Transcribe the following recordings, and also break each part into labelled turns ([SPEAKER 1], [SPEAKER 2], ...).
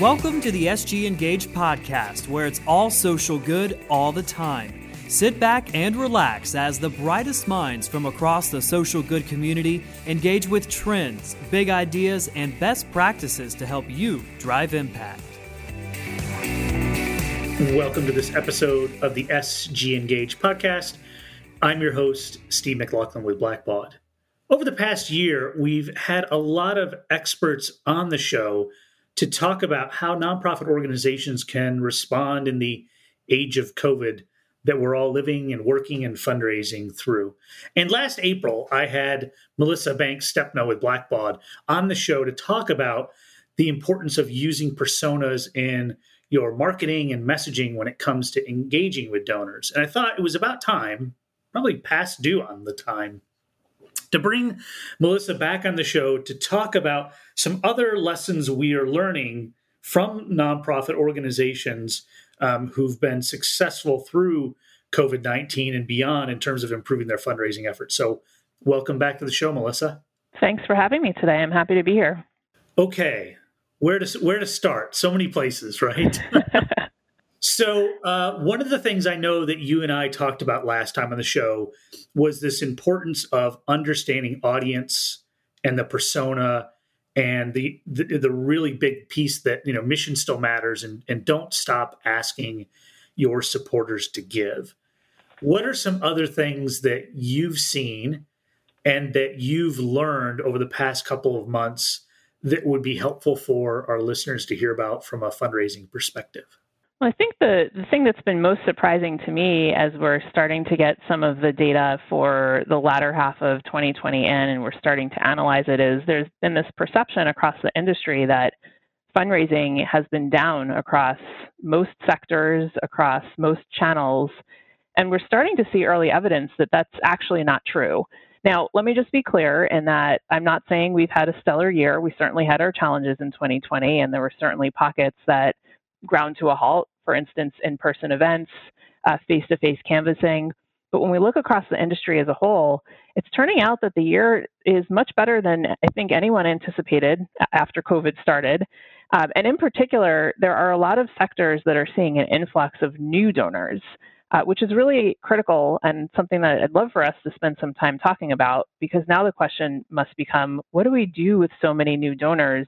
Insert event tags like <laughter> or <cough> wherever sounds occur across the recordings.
[SPEAKER 1] Welcome to the sgENGAGE podcast, where it's all social good all the time. Sit back and relax as the brightest minds from across the social good community engage with trends, big ideas, and best practices to help you drive impact.
[SPEAKER 2] Welcome to this episode of the sgENGAGE podcast. I'm your host, Steve MacLaughlin with Blackbaud. Over the past year, we've had a lot of experts on the show to talk about how nonprofit organizations can respond in the age of COVID that we're all living and working and fundraising through. And last April, I had Melissa Bank Stepno with Blackbaud on the show to talk about the importance of using personas in your marketing and messaging when it comes to engaging with donors. And I thought it was about time, probably past due on the time, to bring Melissa back on the show to talk about some other lessons we are learning from nonprofit organizations um, who've been successful through COVID 19 and beyond in terms of improving their fundraising efforts. So, welcome back to the show, Melissa.
[SPEAKER 3] Thanks for having me today. I'm happy to be here.
[SPEAKER 2] Okay, where to where to start? So many places, right? <laughs> So, uh, one of the things I know that you and I talked about last time on the show was this importance of understanding audience and the persona and the, the, the really big piece that you know mission still matters and, and don't stop asking your supporters to give. What are some other things that you've seen and that you've learned over the past couple of months that would be helpful for our listeners to hear about from a fundraising perspective?
[SPEAKER 3] I think the, the thing that's been most surprising to me as we're starting to get some of the data for the latter half of 2020 in and we're starting to analyze it is there's been this perception across the industry that fundraising has been down across most sectors, across most channels, and we're starting to see early evidence that that's actually not true. Now, let me just be clear in that I'm not saying we've had a stellar year. We certainly had our challenges in 2020, and there were certainly pockets that ground to a halt, for instance, in person events, face to face canvassing. But when we look across the industry as a whole, it's turning out that the year is much better than I think anyone anticipated after COVID started. Um, and in particular, there are a lot of sectors that are seeing an influx of new donors, uh, which is really critical and something that I'd love for us to spend some time talking about because now the question must become what do we do with so many new donors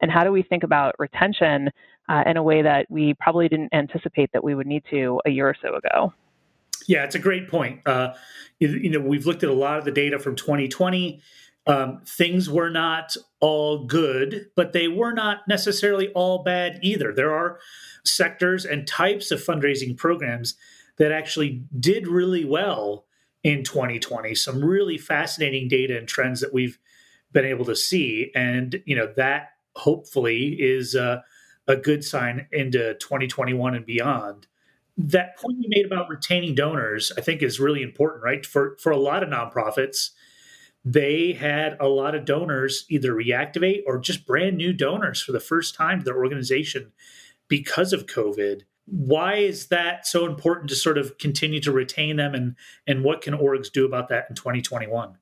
[SPEAKER 3] and how do we think about retention uh, in a way that we probably didn't anticipate that we would need to a year or so ago.
[SPEAKER 2] Yeah, it's a great point. Uh, you, you, know, we've looked at a lot of the data from 2020. Um, things were not all good, but they were not necessarily all bad either. There are sectors and types of fundraising programs that actually did really well in 2020. Some really fascinating data and trends that we've been able to see, and you know that hopefully is uh, a good sign into 2021 and beyond. That point you made about retaining donors, I think, is really important, right? For for a lot of nonprofits, they had a lot of donors either reactivate or just brand new donors for the first time to their organization because of COVID. Why is that so important to sort of continue to retain them and and what can orgs do about that in 2021?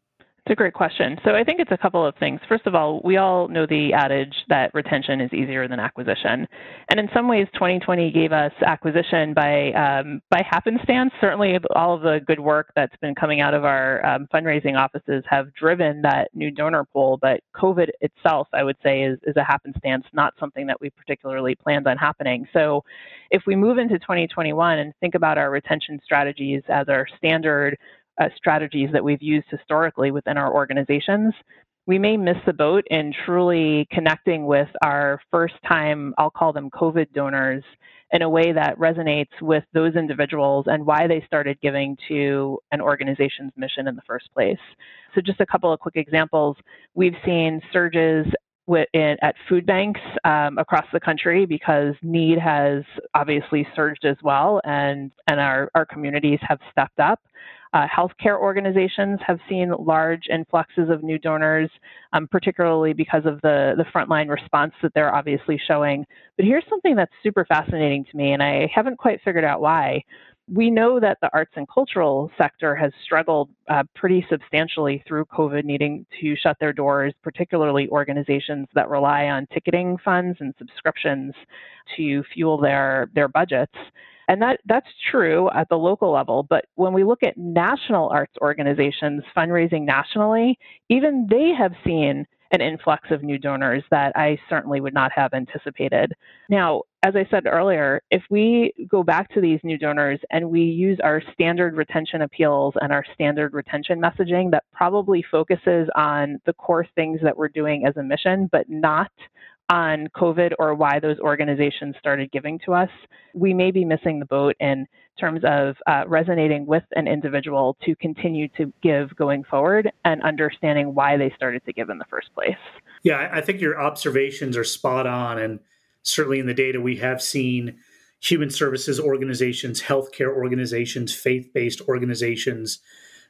[SPEAKER 3] It's a great question. So I think it's a couple of things. First of all, we all know the adage that retention is easier than acquisition, and in some ways, 2020 gave us acquisition by um, by happenstance. Certainly, all of the good work that's been coming out of our um, fundraising offices have driven that new donor pool. But COVID itself, I would say, is is a happenstance, not something that we particularly planned on happening. So, if we move into 2021 and think about our retention strategies as our standard uh, strategies that we've used historically within our organizations, we may miss the boat in truly connecting with our first time, I'll call them COVID donors, in a way that resonates with those individuals and why they started giving to an organization's mission in the first place. So, just a couple of quick examples. We've seen surges at food banks um, across the country because need has obviously surged as well, and, and our, our communities have stepped up. Uh, healthcare organizations have seen large influxes of new donors, um, particularly because of the, the frontline response that they're obviously showing. But here's something that's super fascinating to me, and I haven't quite figured out why. we know that the arts and cultural sector has struggled uh, pretty substantially through COVID, needing to shut their doors, particularly organizations that rely on ticketing funds and subscriptions to fuel their, their budgets. And that, that's true at the local level. But when we look at national arts organizations fundraising nationally, even they have seen an influx of new donors that I certainly would not have anticipated. Now, as I said earlier, if we go back to these new donors and we use our standard retention appeals and our standard retention messaging that probably focuses on the core things that we're doing as a mission, but not on COVID or why those organizations started giving to us, we may be missing the boat in terms of uh, resonating with an individual to continue to give going forward and understanding why they started to give in the first place.
[SPEAKER 2] Yeah, I think your observations are spot on. And certainly in the data, we have seen human services organizations, healthcare organizations, faith based organizations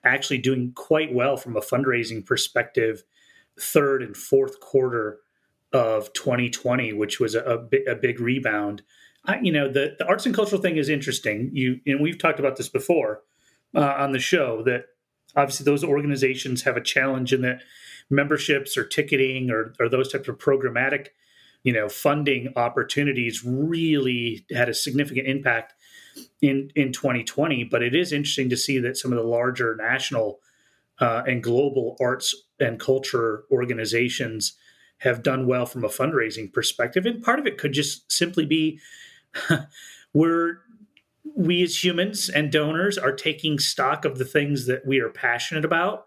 [SPEAKER 2] actually doing quite well from a fundraising perspective, third and fourth quarter of 2020, which was a, a, big rebound. I, you know, the, the arts and cultural thing is interesting. You and we've talked about this before uh, on the show that obviously those organizations have a challenge in that memberships or ticketing or, or those types of programmatic, you know, funding opportunities really had a significant impact in in 2020. But it is interesting to see that some of the larger national uh, and global arts and culture organizations have done well from a fundraising perspective. And part of it could just simply be <laughs> we're we as humans and donors are taking stock of the things that we are passionate about,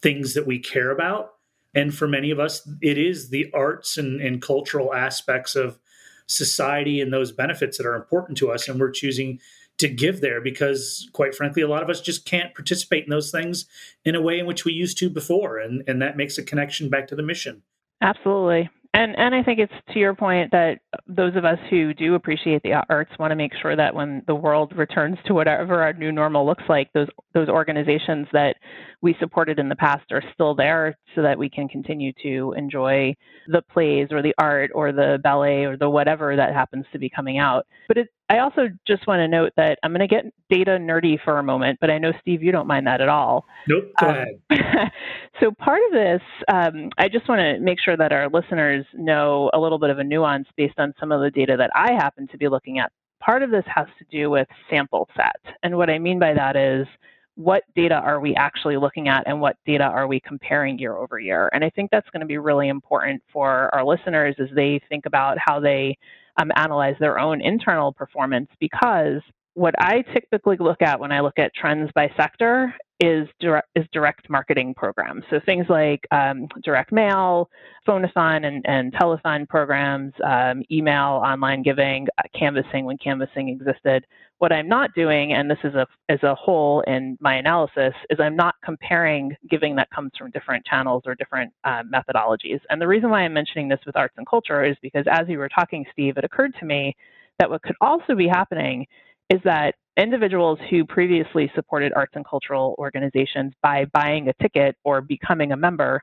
[SPEAKER 2] things that we care about. And for many of us, it is the arts and, and cultural aspects of society and those benefits that are important to us. And we're choosing to give there because, quite frankly, a lot of us just can't participate in those things in a way in which we used to before. And, and that makes a connection back to the mission.
[SPEAKER 3] Absolutely. And and I think it's to your point that those of us who do appreciate the arts want to make sure that when the world returns to whatever our new normal looks like, those those organizations that we supported in the past are still there so that we can continue to enjoy the plays or the art or the ballet or the whatever that happens to be coming out. But it, I also just want to note that I'm going to get data nerdy for a moment, but I know, Steve, you don't mind that at all.
[SPEAKER 2] Nope, go um, ahead. <laughs>
[SPEAKER 3] so, part of this, um, I just want to make sure that our listeners know a little bit of a nuance based on some of the data that I happen to be looking at. Part of this has to do with sample set. And what I mean by that is, what data are we actually looking at and what data are we comparing year over year? And I think that's going to be really important for our listeners as they think about how they um, analyze their own internal performance because what I typically look at when I look at trends by sector is direct, is direct marketing programs. So things like um, direct mail, phone-a-thon and, and telethon programs, um, email, online giving, uh, canvassing when canvassing existed. What I'm not doing, and this is a as a whole in my analysis, is I'm not comparing giving that comes from different channels or different uh, methodologies. And the reason why I'm mentioning this with arts and culture is because as you were talking, Steve, it occurred to me that what could also be happening is that individuals who previously supported arts and cultural organizations by buying a ticket or becoming a member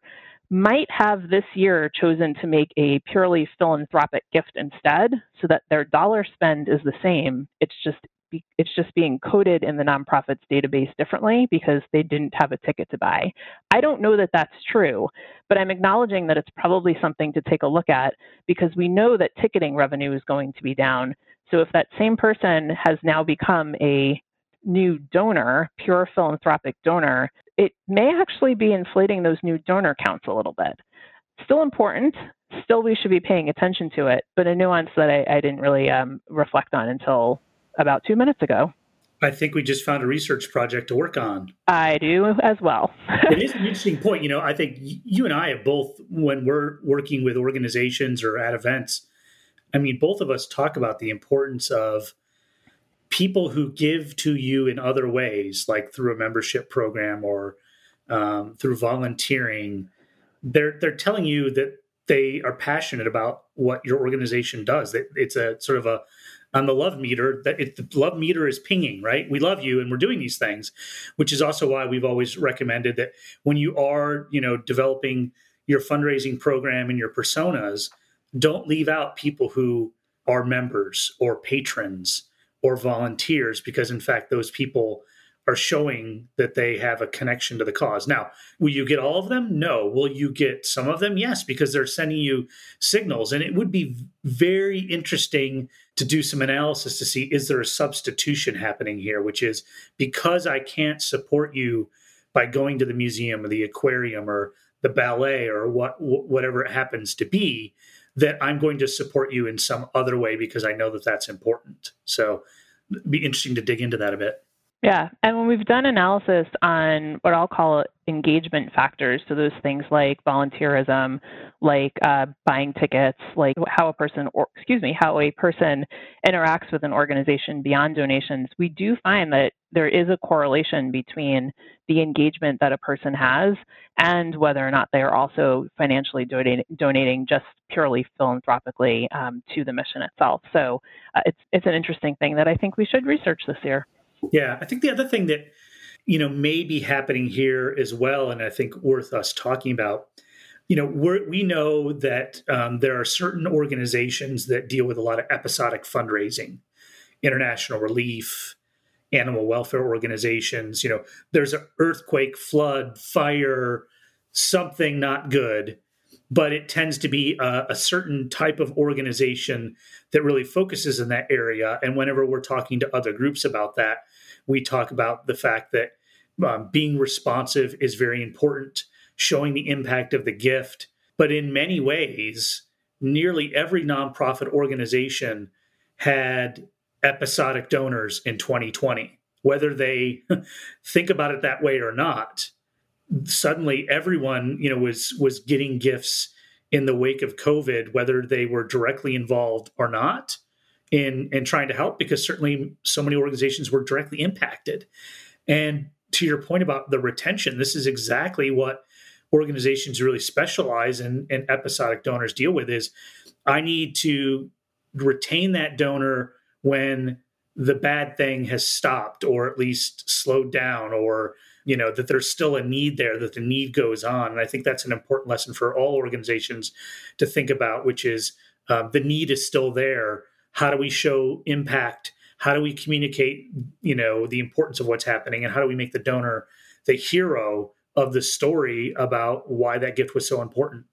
[SPEAKER 3] might have this year chosen to make a purely philanthropic gift instead so that their dollar spend is the same it's just it's just being coded in the nonprofits database differently because they didn't have a ticket to buy. I don't know that that's true, but I'm acknowledging that it's probably something to take a look at because we know that ticketing revenue is going to be down so if that same person has now become a new donor, pure philanthropic donor, it may actually be inflating those new donor counts a little bit. Still important, still we should be paying attention to it, but a nuance that I, I didn't really um, reflect on until about two minutes ago.
[SPEAKER 2] I think we just found a research project to work on.
[SPEAKER 3] I do as well. <laughs>
[SPEAKER 2] it is an interesting point. You know, I think you and I have both, when we're working with organizations or at events, I mean, both of us talk about the importance of people who give to you in other ways, like through a membership program or um, through volunteering. They're they're telling you that they are passionate about what your organization does. That it's a sort of a on the love meter that it, the love meter is pinging right we love you and we're doing these things which is also why we've always recommended that when you are you know developing your fundraising program and your personas don't leave out people who are members or patrons or volunteers because in fact those people are showing that they have a connection to the cause. Now, will you get all of them? No. Will you get some of them? Yes, because they're sending you signals. And it would be very interesting to do some analysis to see is there a substitution happening here, which is because I can't support you by going to the museum or the aquarium or the ballet or what whatever it happens to be that I'm going to support you in some other way because I know that that's important. So it'd be interesting to dig into that a bit.
[SPEAKER 3] Yeah. And when we've done analysis on what I'll call engagement factors, so those things like volunteerism, like uh, buying tickets, like how a person, or excuse me, how a person interacts with an organization beyond donations, we do find that there is a correlation between the engagement that a person has and whether or not they are also financially donating, donating just purely philanthropically um, to the mission itself. So uh, it's it's an interesting thing that I think we should research this year.
[SPEAKER 2] Yeah, I think the other thing that you know may be happening here as well, and I think worth us talking about. You know, we we know that um, there are certain organizations that deal with a lot of episodic fundraising, international relief, animal welfare organizations. You know, there's an earthquake, flood, fire, something not good, but it tends to be a, a, certain type of organization that really focuses in that area. And whenever we're talking to other groups about that, we talk about the fact that um, being responsive is very important, showing the impact of the gift. But in many ways, nearly every nonprofit organization had episodic donors in 2020, whether they <laughs> think about it that way or not. Suddenly, everyone you know was was getting gifts in the wake of COVID, whether they were directly involved or not in in trying to help because certainly so many organizations were directly impacted and to your point about the retention this is exactly what organizations really specialize in and episodic donors deal with is i need to retain that donor when the bad thing has stopped or at least slowed down or you know that there's still a need there that the need goes on. And i think that's an important lesson for all organizations to think about which is uh, the need is still there. How do we show impact? How do we communicate you know the importance of what's happening? And how do we make the donor the hero of the story about why that gift was so important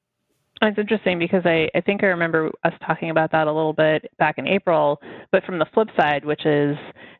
[SPEAKER 3] it's interesting because I, I think I remember us talking about that a little bit back in April, but from the flip side, which is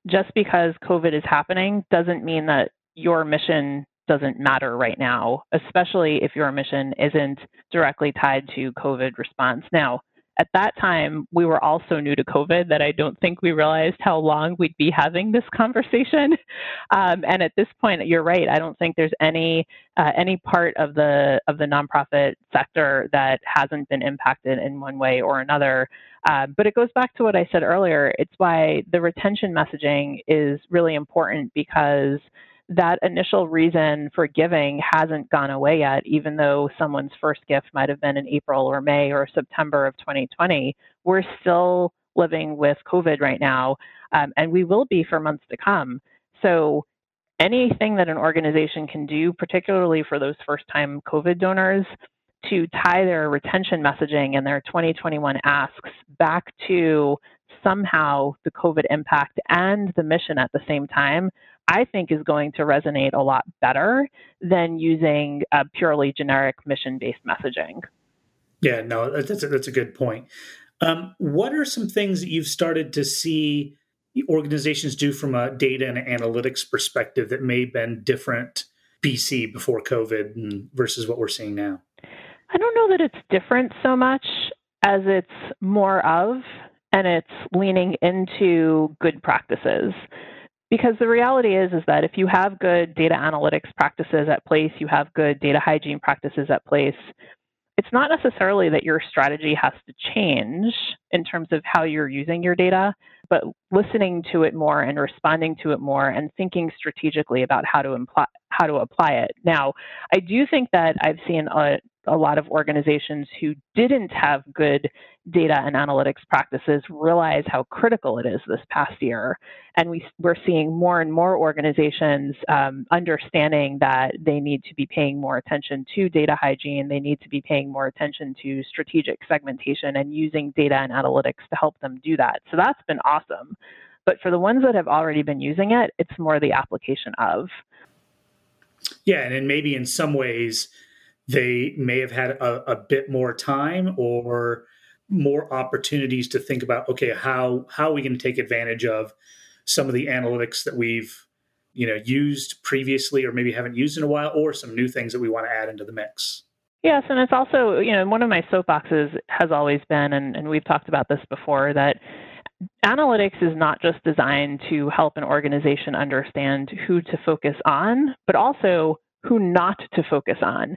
[SPEAKER 3] just because COVID is happening doesn't mean that your mission doesn't matter right now, especially if your mission isn't directly tied to COVID response. Now, at that time, we were all so new to COVID that I don't think we realized how long we'd be having this conversation. <laughs> Um, and at this point, you're right. I don't think there's any uh, any part of the of the nonprofit sector that hasn't been impacted in one way or another. Uh, but it goes back to what I said earlier. It's why the retention messaging is really important because that initial reason for giving hasn't gone away yet, even though someone's first gift might have been in April or May or September of 2020. We're still living with COVID right now, um, and we will be for months to come. So, anything that an organization can do, particularly for those first time COVID donors, to tie their retention messaging and their 2021 asks back to somehow the COVID impact and the mission at the same time, I think is going to resonate a lot better than using a purely generic mission based messaging.
[SPEAKER 2] Yeah, no, that's a, that's a good point. Um, what are some things that you've started to see organizations do from a data and analytics perspective that may have been different BC before COVID and versus what we're seeing now?
[SPEAKER 3] I don't know that it's different so much as it's more of, and it's leaning into good practices because the reality is is that if you have good data analytics practices at place you have good data hygiene practices at place it's not necessarily that your strategy has to change in terms of how you're using your data but listening to it more and responding to it more and thinking strategically about how to imply, how to apply it. Now i do think that i've seen a, a lot of organizations who didn't have good data and analytics practices realize how critical it is this past year. And we, we're seeing more and more organizations um, understanding that they need to be paying more attention to data hygiene, they need to be paying more attention to strategic segmentation and using data and analytics to help them do that. So that's been awesome. But for the ones that have already been using it, it's more the application of.
[SPEAKER 2] Yeah, and then maybe in some ways they may have had a, a bit more time or more opportunities to think about okay how how are we going to take advantage of some of the analytics that we've you know used previously or maybe haven't used in a while or some new things that we want to add into the mix?
[SPEAKER 3] Yes and it's also you know one of my soapboxes has always been and, and we've talked about this before that analytics is not just designed to help an organization understand who to focus on but also who not to focus on.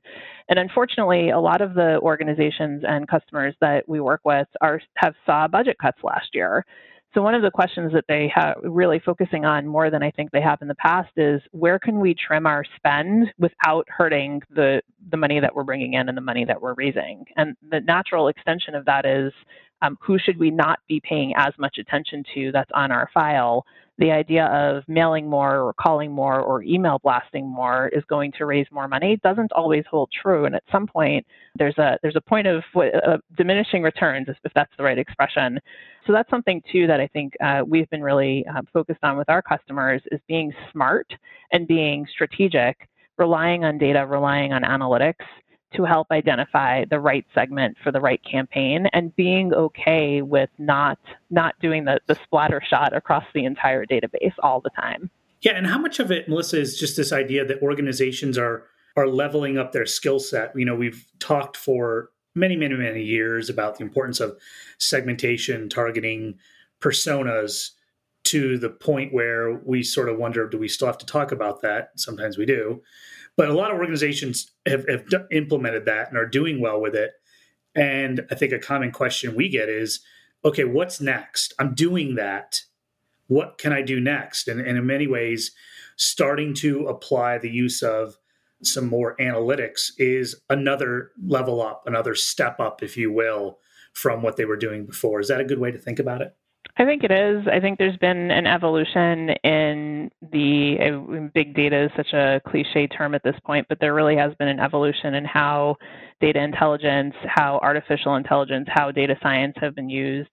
[SPEAKER 3] And unfortunately, a lot of the organizations and customers that we work with are have saw budget cuts last year. So one of the questions that they have really focusing on more than I think they have in the past is where can we trim our spend without hurting the the money that we're bringing in and the money that we're raising? And the natural extension of that is um, who should we not be paying as much attention to that's on our file the idea of mailing more or calling more or email blasting more is going to raise more money doesn't always hold true. And at some point, there's a there's a point of uh, diminishing returns, if, that's the right expression. So that's something too that I think uh, we've been really uh, focused on with our customers is being smart and being strategic, relying on data, relying on analytics to help identify the right segment for the right campaign and being okay with not not doing the, the splatter shot across the entire database all the time.
[SPEAKER 2] Yeah, and how much of it, Melissa, is just this idea that organizations are are leveling up their skill set? You know, we've talked for many, many, many years about the importance of segmentation, targeting, personas to the point where we sort of wonder do we still have to talk about that? Sometimes we do. But a lot of organizations have, have implemented that and are doing well with it. And I think a common question we get is, okay, what's next? I'm doing that. What can I do next? And, and in many ways, starting to apply the use of some more analytics is another level up, another step up, if you will, from what they were doing before. Is that a good way to think about it?
[SPEAKER 3] I think it is. I think there's been an evolution in the big data is such a cliche term at this point, but there really has been an evolution in how data intelligence, how artificial intelligence, how data science have been used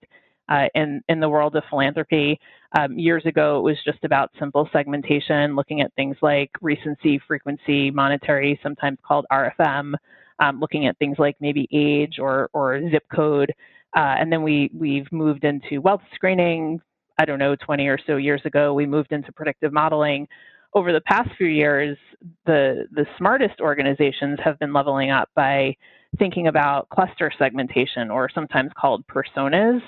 [SPEAKER 3] uh, in in the world of philanthropy. Um, years ago, it was just about simple segmentation, looking at things like recency, frequency, monetary, sometimes called RFM, um, looking at things like maybe age or or zip code. Uh, and then we we've moved into wealth screening. I don't know, 20 or so years ago, we moved into predictive modeling. Over the past few years, the the smartest organizations have been leveling up by thinking about cluster segmentation, or sometimes called personas,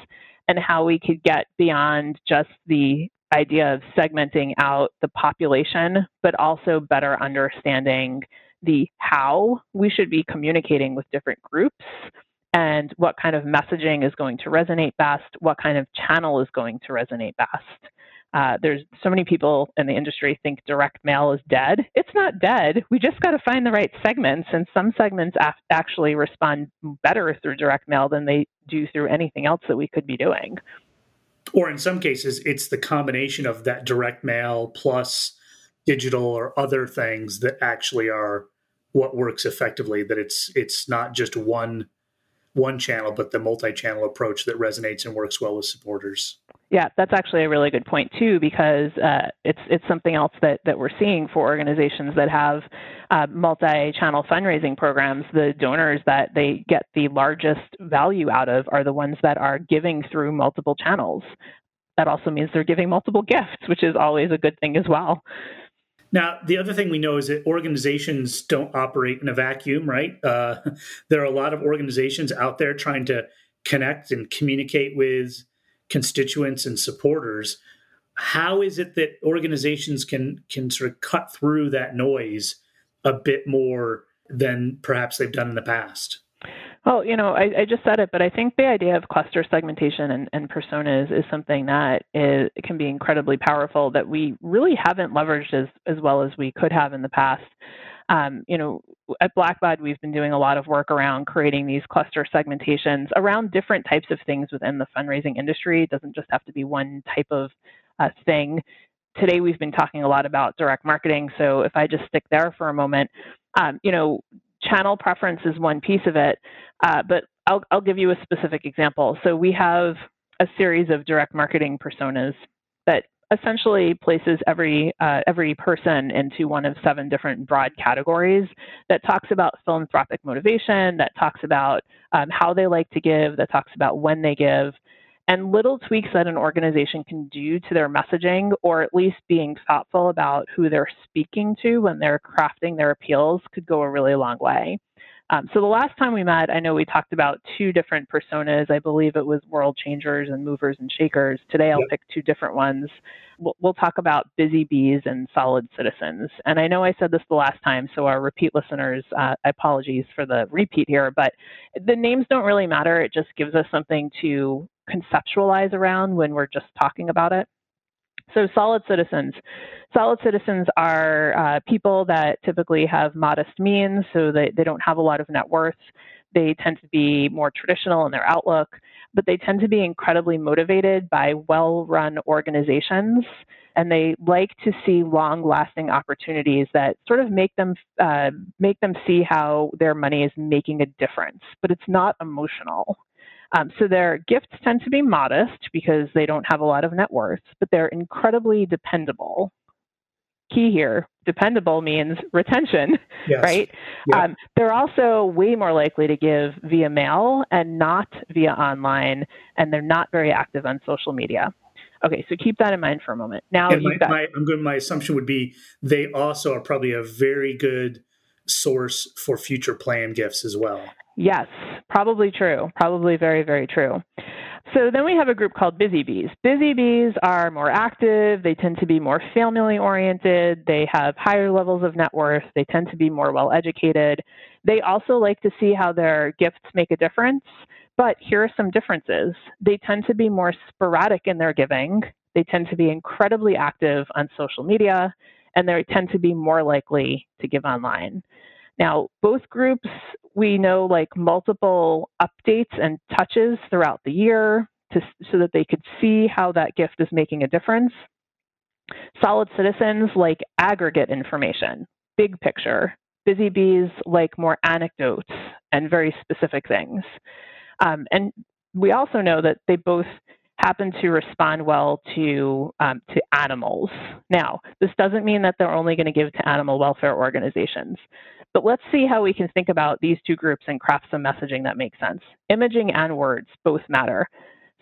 [SPEAKER 3] and how we could get beyond just the idea of segmenting out the population, but also better understanding the how we should be communicating with different groups and what kind of messaging is going to resonate best, what kind of channel is going to resonate best. Uh, there's so many people in the industry think direct mail is dead. It's not dead. We just got to find the right segments, and some segments af- actually respond better through direct mail than they do through anything else that we could be doing.
[SPEAKER 2] Or in some cases, it's the combination of that direct mail plus digital or other things that actually are what works effectively. That it's it's not just one one channel, but the multi-channel approach that resonates and works well with supporters.
[SPEAKER 3] Yeah, that's actually a really good point too, because uh, it's it's something else that that we're seeing for organizations that have uh, multi-channel fundraising programs. The donors that they get the largest value out of are the ones that are giving through multiple channels. That also means they're giving multiple gifts, which is always a good thing as well.
[SPEAKER 2] Now, the other thing we know is that organizations don't operate in a vacuum, right? Uh, <laughs> there are a lot of organizations out there trying to connect and communicate with constituents and supporters. How is it that organizations can can sort of cut through that noise a bit more than perhaps they've done in the past?
[SPEAKER 3] Well, you know, I, I, just said it, but I think the idea of cluster segmentation and, and personas is something that is, can be incredibly powerful that we really haven't leveraged as, as well as we could have in the past. Um, you know, at Blackbaud, we've been doing a lot of work around creating these cluster segmentations around different types of things within the fundraising industry. It doesn't just have to be one type of uh, thing. Today, we've been talking a lot about direct marketing. So if I just stick there for a moment, um, you know, channel preference is one piece of it, uh, but I'll, I'll give you a specific example. So we have a series of direct marketing personas that essentially places every uh, every person into one of seven different broad categories that talks about philanthropic motivation, that talks about um, how they like to give, that talks about when they give, and little tweaks that an organization can do to their messaging, or at least being thoughtful about who they're speaking to when they're crafting their appeals, could go a really long way. Um, so the last time we met, I know we talked about two different personas. I believe it was world changers and movers and shakers. Today I'll yep. pick two different ones. We'll, we'll, talk about busy bees and solid citizens. And I know I said this the last time, so our repeat listeners, uh, apologies for the repeat here, but the names don't really matter. It just gives us something to conceptualize around when we're just talking about it. So, solid citizens. Solid citizens are uh, people that typically have modest means, so they, they don't have a lot of net worth. They tend to be more traditional in their outlook, but they tend to be incredibly motivated by well run organizations. And they like to see long lasting opportunities that sort of make them, uh, make them see how their money is making a difference, but it's not emotional. Um, so their gifts tend to be modest because they don't have a lot of net worth, but they're incredibly dependable. Key here, dependable means retention, <laughs> yes. right? Yeah. Um, they're also way more likely to give via mail and not via online, and they're not very active on social media. Okay, so keep that in mind for a moment. Now,
[SPEAKER 2] my, got, my, I'm good. My assumption would be they also are probably a very good source for future plan gifts as well.
[SPEAKER 3] Yes, probably true. Probably very, very true. So then we have a group called busy bees. Busy bees are more active. They tend to be more family oriented. They have higher levels of net worth. They tend to be more well educated. They also like to see how their gifts make a difference. But here are some differences. They tend to be more sporadic in their giving. They tend to be incredibly active on social media, and they tend to be more likely to give online. Now, both groups, we know like multiple updates and touches throughout the year to, so that they could see how that gift is making a difference. Solid citizens like aggregate information, big picture. Busy bees like more anecdotes and very specific things. Um, and we also know that they both happen to respond well to um, to animals. Now, this doesn't mean that they're only going to give to animal welfare organizations. But let's see how we can think about these two groups and craft some messaging that makes sense. Imaging and words both matter.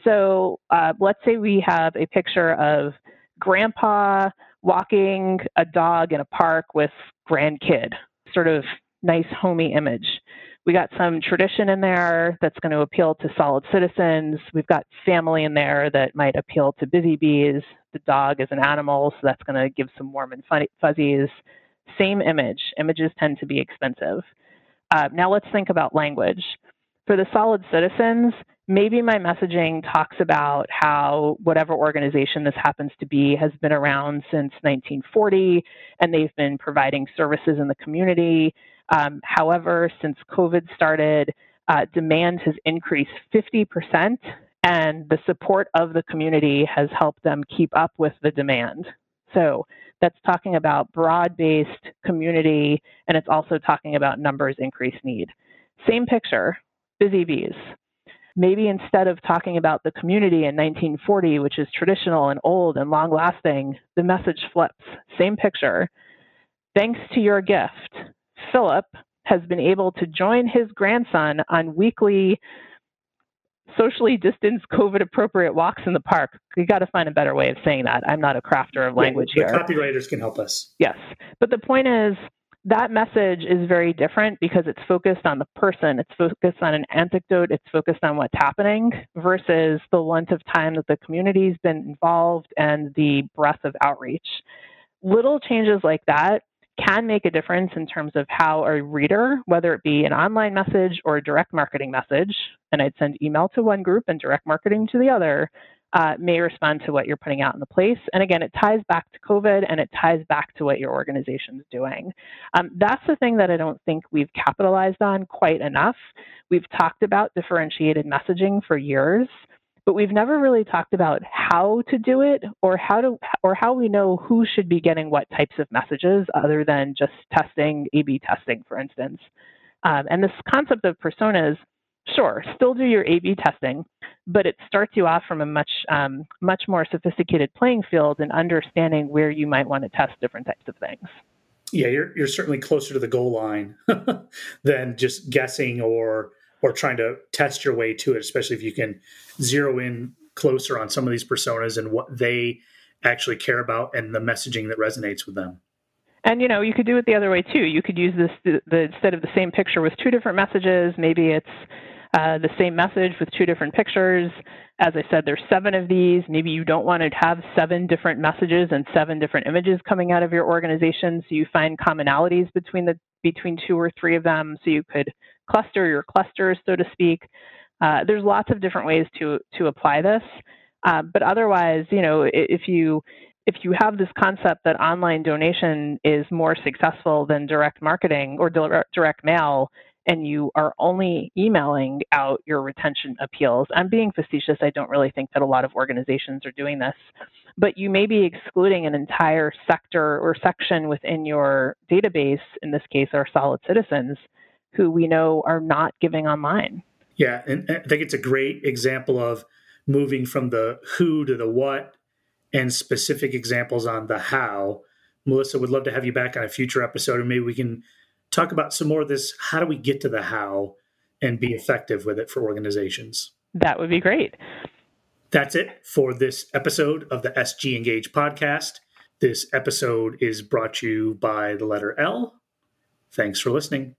[SPEAKER 3] So uh, let's say we have a picture of grandpa walking a dog in a park with grandkid, sort of nice homey image. We got some tradition in there that's going to appeal to solid citizens. We've got family in there that might appeal to busy bees. The dog is an animal, so that's going to give some warm and fuzzies. Same image. Images tend to be expensive. Uh, now let's think about language. For the solid citizens, maybe my messaging talks about how whatever organization this happens to be has been around since 1940 and they've been providing services in the community. Um, however, since COVID started, uh, demand has increased 50%, and the support of the community has helped them keep up with the demand. So that's talking about broad based community, and it's also talking about numbers increase need. Same picture, busy bees. Maybe instead of talking about the community in 1940, which is traditional and old and long lasting, the message flips. Same picture. Thanks to your gift, Philip has been able to join his grandson on weekly socially distanced, COVID appropriate walks in the park. We got to find a better way of saying that. I'm not a crafter of language
[SPEAKER 2] yeah, here. Copywriters can help us.
[SPEAKER 3] Yes. But the point is, that message is very different because it's focused on the person, it's focused on an anecdote, it's focused on what's happening versus the length of time that the community's been involved and the breadth of outreach. Little changes like that can make a difference in terms of how a reader, whether it be an online message or a direct marketing message, and I'd send email to one group and direct marketing to the other, uh, may respond to what you're putting out in the place. And again, it ties back to COVID and it ties back to what your organization's doing. Um, that's the thing that I don't think we've capitalized on quite enough. We've talked about differentiated messaging for years but we've never really talked about how to do it or how to or how we know who should be getting what types of messages other than just testing A/B testing for instance um, and this concept of personas sure, still do your A/B testing, but it starts you off from a much um, much more sophisticated playing field and understanding where you might want to test different types of things.
[SPEAKER 2] Yeah, you're you're certainly closer to the goal line <laughs> than just guessing or or trying to test your way to it, especially if you can zero in closer on some of these personas and what they actually care about and the messaging that resonates with them.
[SPEAKER 3] And you know, you could do it the other way too. You could use this the, the, instead of the same picture with two different messages. Maybe it's uh, the same message with two different pictures. As I said, there's seven of these. Maybe you don't want to have seven different messages and seven different images coming out of your organization. So you find commonalities between the between two or three of them. So you could cluster your clusters, so to speak. Uh, there's lots of different ways to to apply this. Uh, but otherwise, you know, if you if you have this concept that online donation is more successful than direct marketing or direct mail, and you are only emailing out your retention appeals, I'm being facetious. I don't really think that a lot of organizations are doing this, but you may be excluding an entire sector or section within your database, in this case, our solid citizens, who we know are not giving online.
[SPEAKER 2] Yeah, and I think it's a great example of moving from the who to the what and specific examples on the how. Melissa would love to have you back on a future episode, and maybe we can talk about some more of this. How do we get to the how and be effective with it for organizations?
[SPEAKER 3] That would be great.
[SPEAKER 2] That's it for this episode of the sgENGAGE podcast. This episode is brought to you by the letter L. Thanks for listening.